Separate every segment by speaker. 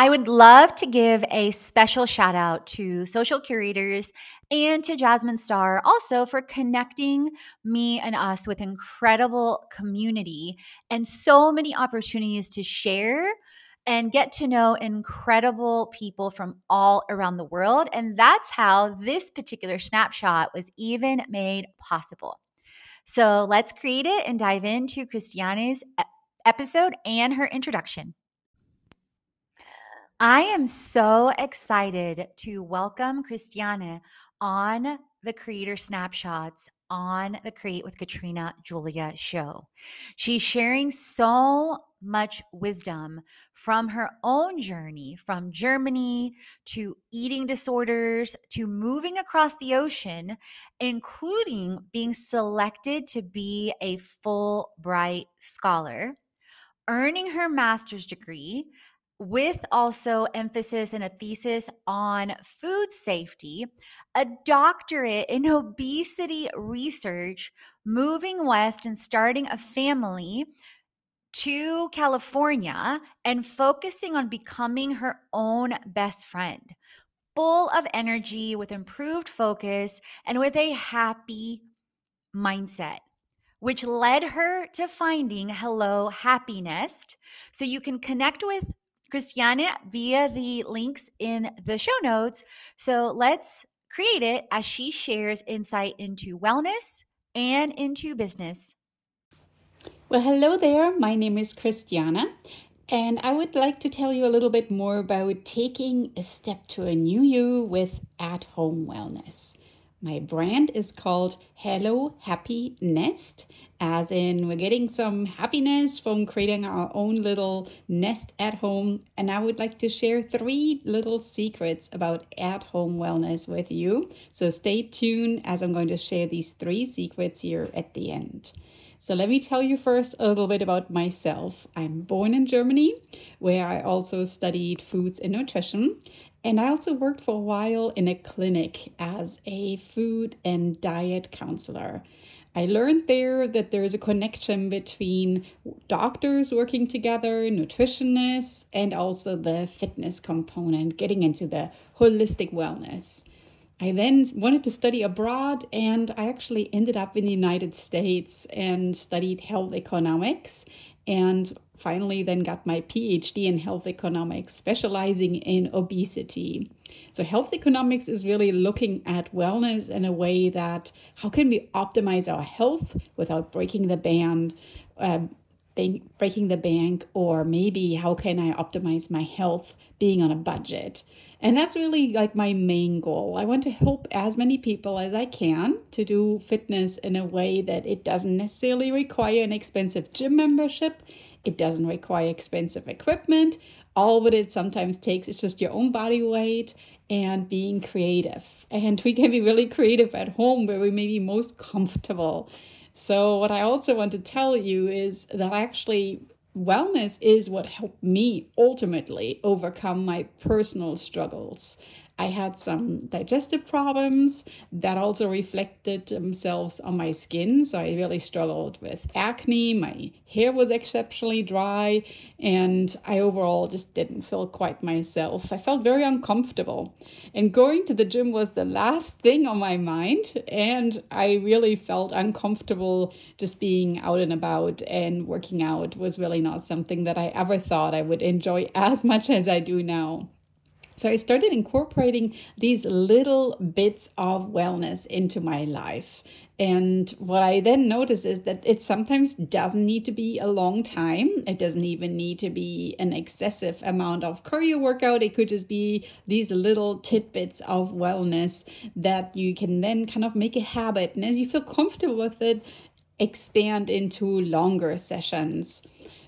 Speaker 1: I would love to give a special shout out to social curators and to Jasmine Star also for connecting me and us with incredible community and so many opportunities to share and get to know incredible people from all around the world. And that's how this particular snapshot was even made possible. So let's create it and dive into Christiane's episode and her introduction. I am so excited to welcome Christiane on the Creator Snapshots on the Create with Katrina Julia show. She's sharing so much wisdom from her own journey from Germany to eating disorders to moving across the ocean, including being selected to be a Fulbright scholar, earning her master's degree with also emphasis and a thesis on food safety, a doctorate in obesity research, moving west and starting a family to California and focusing on becoming her own best friend, full of energy, with improved focus, and with a happy mindset which led her to finding Hello Happy Nest. So you can connect with Christiane via the links in the show notes. So let's create it as she shares insight into wellness and into business.
Speaker 2: Well, hello there. My name is Christiane, and I would like to tell you a little bit more about taking a step to a new you with at home wellness. My brand is called Hello Happy Nest, as in we're getting some happiness from creating our own little nest at home. And I would like to share three little secrets about at home wellness with you. So stay tuned as I'm going to share these three secrets here at the end. So let me tell you first a little bit about myself. I'm born in Germany, where I also studied foods and nutrition. And I also worked for a while in a clinic as a food and diet counselor. I learned there that there is a connection between doctors working together, nutritionists, and also the fitness component, getting into the holistic wellness. I then wanted to study abroad, and I actually ended up in the United States and studied health economics and finally then got my PhD in health economics, specializing in obesity. So health economics is really looking at wellness in a way that how can we optimize our health without breaking the band, uh, breaking the bank, or maybe how can I optimize my health being on a budget? And that's really like my main goal. I want to help as many people as I can to do fitness in a way that it doesn't necessarily require an expensive gym membership. It doesn't require expensive equipment. All what it sometimes takes is just your own body weight and being creative. And we can be really creative at home where we may be most comfortable. So, what I also want to tell you is that actually wellness is what helped me ultimately overcome my personal struggles. I had some digestive problems that also reflected themselves on my skin. So I really struggled with acne. My hair was exceptionally dry, and I overall just didn't feel quite myself. I felt very uncomfortable. And going to the gym was the last thing on my mind, and I really felt uncomfortable just being out and about and working out was really not something that I ever thought I would enjoy as much as I do now. So I started incorporating these little bits of wellness into my life. And what I then noticed is that it sometimes doesn't need to be a long time. It doesn't even need to be an excessive amount of cardio workout. It could just be these little tidbits of wellness that you can then kind of make a habit. And as you feel comfortable with it, expand into longer sessions.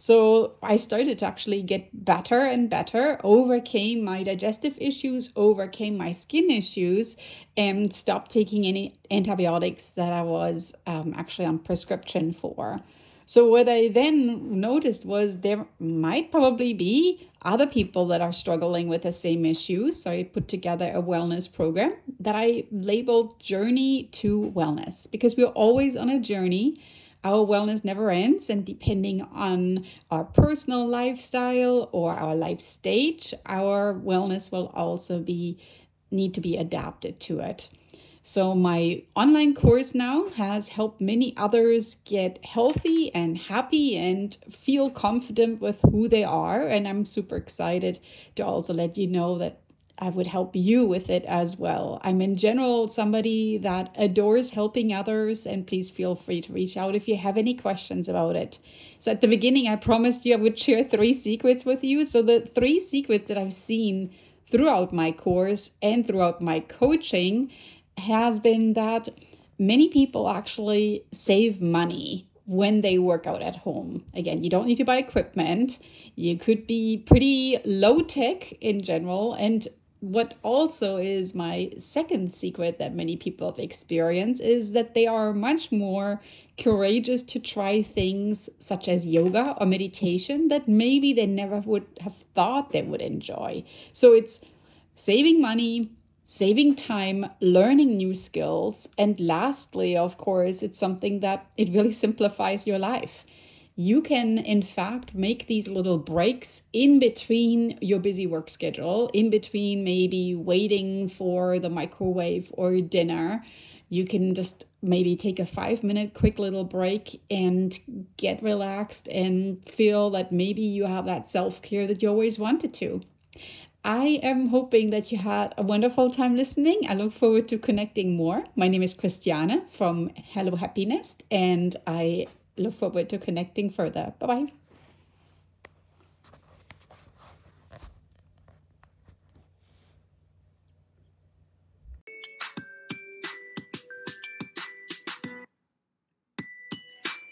Speaker 2: So I started to actually get better and better, overcame my digestive issues, overcame my skin issues, and stopped taking any antibiotics that I was um, actually on prescription for. So, what I then noticed was there might probably be other people that are struggling with the same issues. So, I put together a wellness program that I labeled Journey to Wellness because we're always on a journey our wellness never ends, and depending on our personal lifestyle or our life stage, our wellness will also be need to be adapted to it. So, my online course now has helped many others get healthy and happy and feel confident with who they are. And I'm super excited to also let you know that I would help you with it as well. I'm in general somebody that adores helping others, and please feel free to reach out if you have any questions about it. So, at the beginning, I promised you I would share three secrets with you. So, the three secrets that I've seen throughout my course and throughout my coaching has been that many people actually save money when they work out at home. Again, you don't need to buy equipment. You could be pretty low tech in general and what also is my second secret that many people have experienced is that they are much more courageous to try things such as yoga or meditation that maybe they never would have thought they would enjoy. So it's saving money, saving time, learning new skills, and lastly, of course, it's something that it really simplifies your life you can in fact make these little breaks in between your busy work schedule, in between maybe waiting for the microwave or dinner. You can just maybe take a five minute quick little break and get relaxed and feel that maybe you have that self care that you always wanted to. I am hoping that you had a wonderful time listening. I look forward to connecting more. My name is Christiane from Hello Happy Nest, and I look forward to connecting further. Bye bye.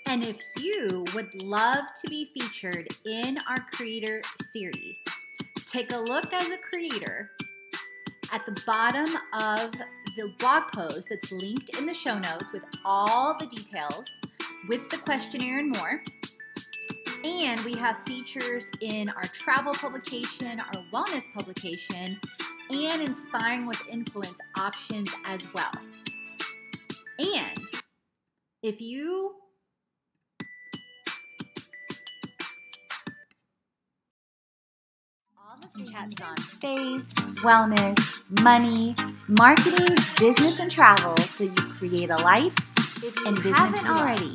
Speaker 1: And if you would love to be featured in our creator series, take a look as a creator at the bottom of the blog post that's linked in the show notes with all the details with the questionnaire and more. And we have features in our travel publication, our wellness publication, and Inspiring with Influence options as well. And if you all the chats on faith, wellness, money, marketing, business, and travel so you create a life and business already